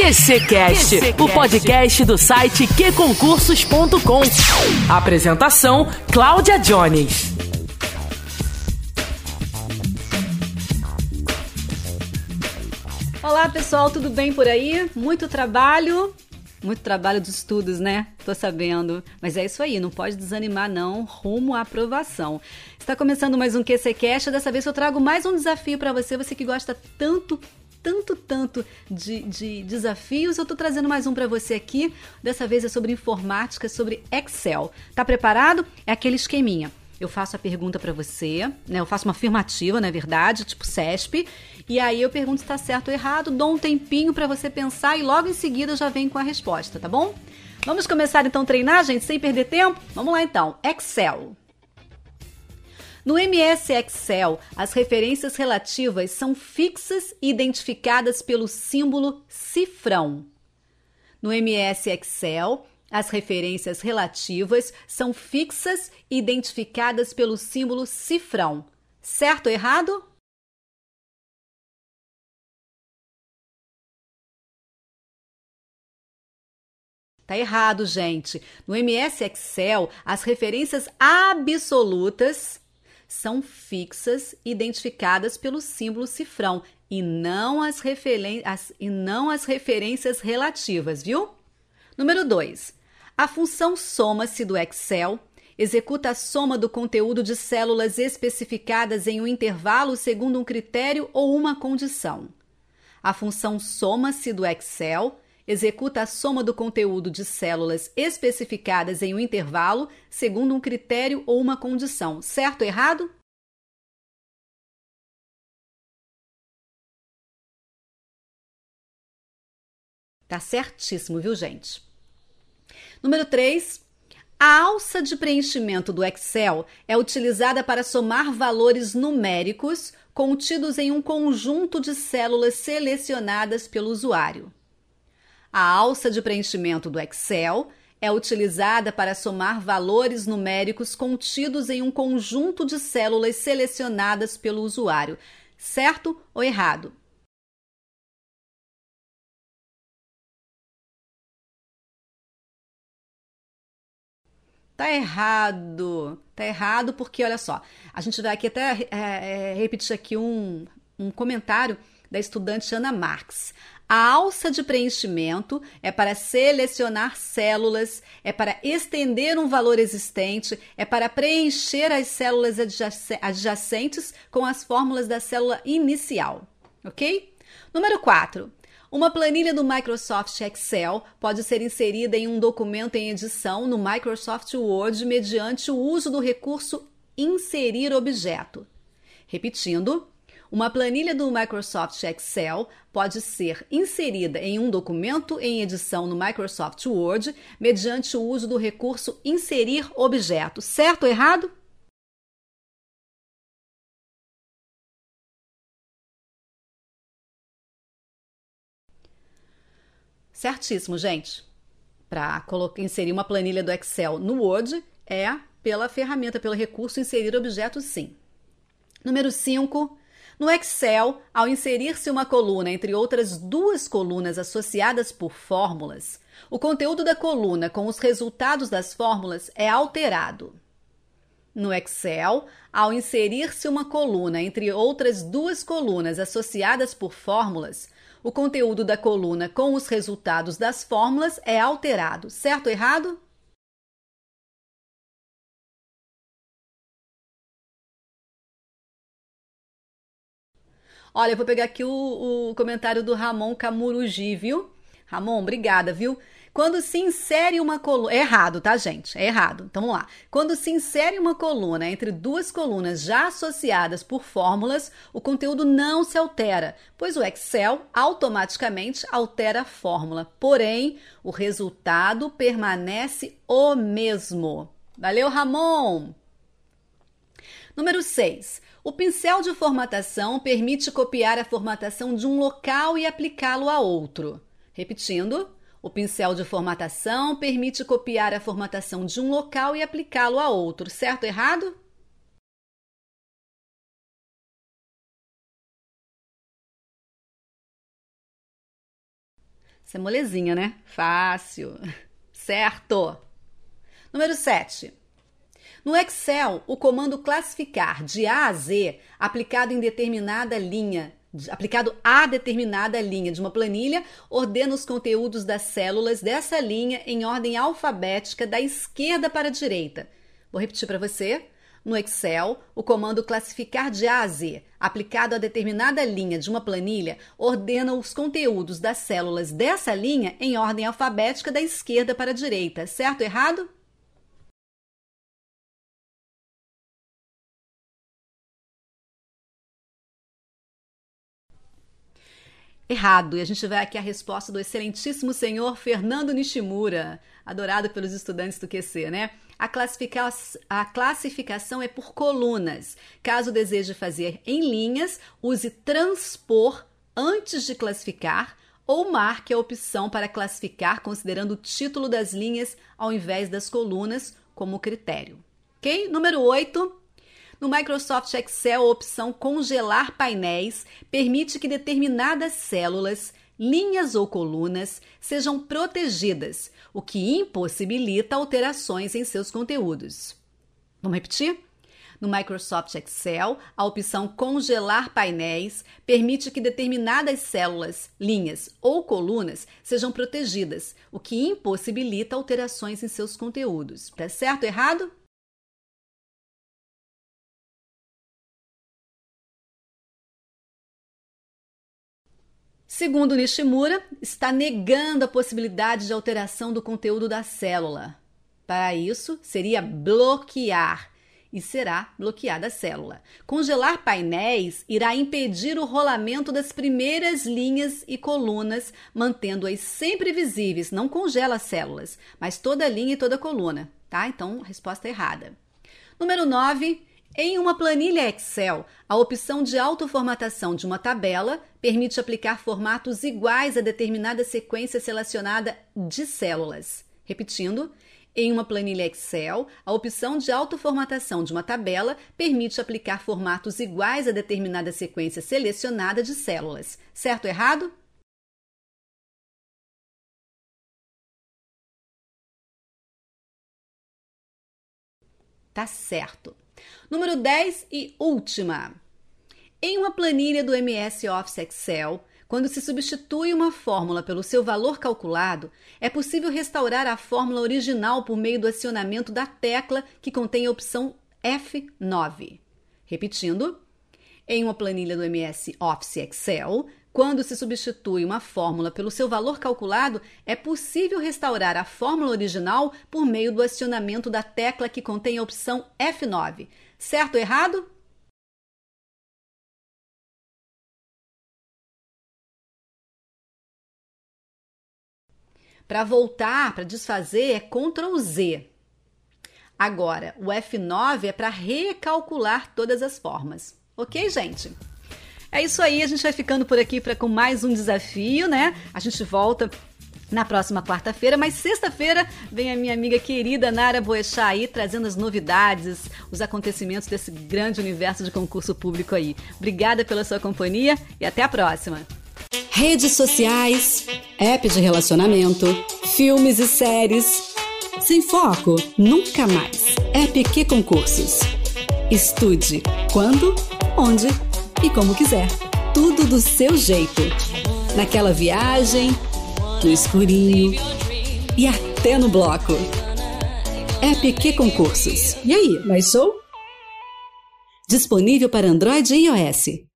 QCcast, o podcast do site qconcursos.com. Apresentação: Cláudia Jones. Olá pessoal, tudo bem por aí? Muito trabalho, muito trabalho de estudos, né? Tô sabendo. Mas é isso aí, não pode desanimar não, rumo à aprovação. Está começando mais um QCcast, dessa vez eu trago mais um desafio para você, você que gosta tanto tanto, tanto de, de desafios. Eu estou trazendo mais um para você aqui. Dessa vez é sobre informática, sobre Excel. Tá preparado? É aquele esqueminha. Eu faço a pergunta para você, né? Eu faço uma afirmativa, na verdade, tipo CESP, e aí eu pergunto se está certo ou errado, dou um tempinho para você pensar e logo em seguida já venho com a resposta, tá bom? Vamos começar então a treinar, gente, sem perder tempo? Vamos lá então. Excel. No MS Excel, as referências relativas são fixas e identificadas pelo símbolo cifrão. No MS Excel, as referências relativas são fixas e identificadas pelo símbolo cifrão. Certo ou errado? Tá errado, gente. No MS Excel, as referências absolutas são fixas, identificadas pelo símbolo cifrão e não as, as, e não as referências relativas, viu? Número 2. A função soma-se do Excel executa a soma do conteúdo de células especificadas em um intervalo segundo um critério ou uma condição. A função soma-se do Excel executa a soma do conteúdo de células especificadas em um intervalo segundo um critério ou uma condição. Certo ou errado? Tá certíssimo, viu, gente? Número 3. A alça de preenchimento do Excel é utilizada para somar valores numéricos contidos em um conjunto de células selecionadas pelo usuário. A alça de preenchimento do Excel é utilizada para somar valores numéricos contidos em um conjunto de células selecionadas pelo usuário. Certo ou errado? Tá errado. Tá errado porque, olha só, a gente vai aqui até é, é, repetir aqui um, um comentário da estudante Ana Marx. A alça de preenchimento é para selecionar células, é para estender um valor existente, é para preencher as células adjacentes com as fórmulas da célula inicial, ok? Número 4. Uma planilha do Microsoft Excel pode ser inserida em um documento em edição no Microsoft Word mediante o uso do recurso Inserir objeto. Repetindo, uma planilha do Microsoft Excel pode ser inserida em um documento em edição no Microsoft Word mediante o uso do recurso Inserir objeto. Certo ou errado? Certíssimo, gente. Para inserir uma planilha do Excel no Word é pela ferramenta, pelo recurso inserir objeto, sim. Número 5, no Excel, ao inserir-se uma coluna entre outras duas colunas associadas por fórmulas, o conteúdo da coluna com os resultados das fórmulas é alterado. No Excel, ao inserir-se uma coluna entre outras duas colunas associadas por fórmulas, o conteúdo da coluna com os resultados das fórmulas é alterado. Certo ou errado? Olha, eu vou pegar aqui o, o comentário do Ramon Camurugi, viu? Ramon, obrigada, viu? Quando se insere uma coluna. É errado, tá, gente? É errado. Então vamos lá. Quando se insere uma coluna entre duas colunas já associadas por fórmulas, o conteúdo não se altera, pois o Excel automaticamente altera a fórmula. Porém, o resultado permanece o mesmo. Valeu, Ramon! Número 6. O pincel de formatação permite copiar a formatação de um local e aplicá-lo a outro. Repetindo, o pincel de formatação permite copiar a formatação de um local e aplicá-lo a outro. Certo ou errado? Isso é molezinha, né? Fácil. Certo. Número 7. No Excel, o comando classificar de A a Z, aplicado em determinada linha, aplicado a determinada linha de uma planilha, ordena os conteúdos das células dessa linha em ordem alfabética da esquerda para a direita. Vou repetir para você. No Excel, o comando classificar de A a Z, aplicado a determinada linha de uma planilha, ordena os conteúdos das células dessa linha em ordem alfabética da esquerda para a direita. Certo ou errado? Errado. E a gente vai aqui a resposta do excelentíssimo senhor Fernando Nishimura, adorado pelos estudantes do QC, né? A, classifica a classificação é por colunas. Caso deseje fazer em linhas, use transpor antes de classificar ou marque a opção para classificar considerando o título das linhas ao invés das colunas como critério. Ok? Número 8. No Microsoft Excel, a opção Congelar painéis permite que determinadas células, linhas ou colunas sejam protegidas, o que impossibilita alterações em seus conteúdos. Vamos repetir? No Microsoft Excel, a opção Congelar painéis permite que determinadas células, linhas ou colunas sejam protegidas, o que impossibilita alterações em seus conteúdos. Tá certo errado? Segundo Nishimura, está negando a possibilidade de alteração do conteúdo da célula. Para isso, seria bloquear e será bloqueada a célula. Congelar painéis irá impedir o rolamento das primeiras linhas e colunas, mantendo-as sempre visíveis. Não congela as células, mas toda linha e toda coluna, tá? Então, resposta errada. Número 9. Em uma planilha Excel, a opção de autoformatação de uma tabela permite aplicar formatos iguais a determinada sequência selecionada de células. Repetindo, em uma planilha Excel, a opção de autoformatação de uma tabela permite aplicar formatos iguais a determinada sequência selecionada de células. Certo ou errado? Tá certo. Número 10 e última. Em uma planilha do MS Office Excel, quando se substitui uma fórmula pelo seu valor calculado, é possível restaurar a fórmula original por meio do acionamento da tecla que contém a opção F9. Repetindo, em uma planilha do MS Office Excel, quando se substitui uma fórmula pelo seu valor calculado, é possível restaurar a fórmula original por meio do acionamento da tecla que contém a opção F9. Certo ou errado? Para voltar, para desfazer, é Ctrl Z. Agora, o F9 é para recalcular todas as formas. Ok, gente? É isso aí, a gente vai ficando por aqui para com mais um desafio, né? A gente volta na próxima quarta-feira, mas sexta-feira vem a minha amiga querida Nara Boechat aí trazendo as novidades, os acontecimentos desse grande universo de concurso público aí. Obrigada pela sua companhia e até a próxima. Redes sociais, app de relacionamento, filmes e séries. Sem foco, nunca mais. App que concursos. Estude quando, onde e como quiser. Tudo do seu jeito. Naquela viagem, no escurinho e até no bloco. App que concursos. E aí, mais show? Disponível para Android e iOS.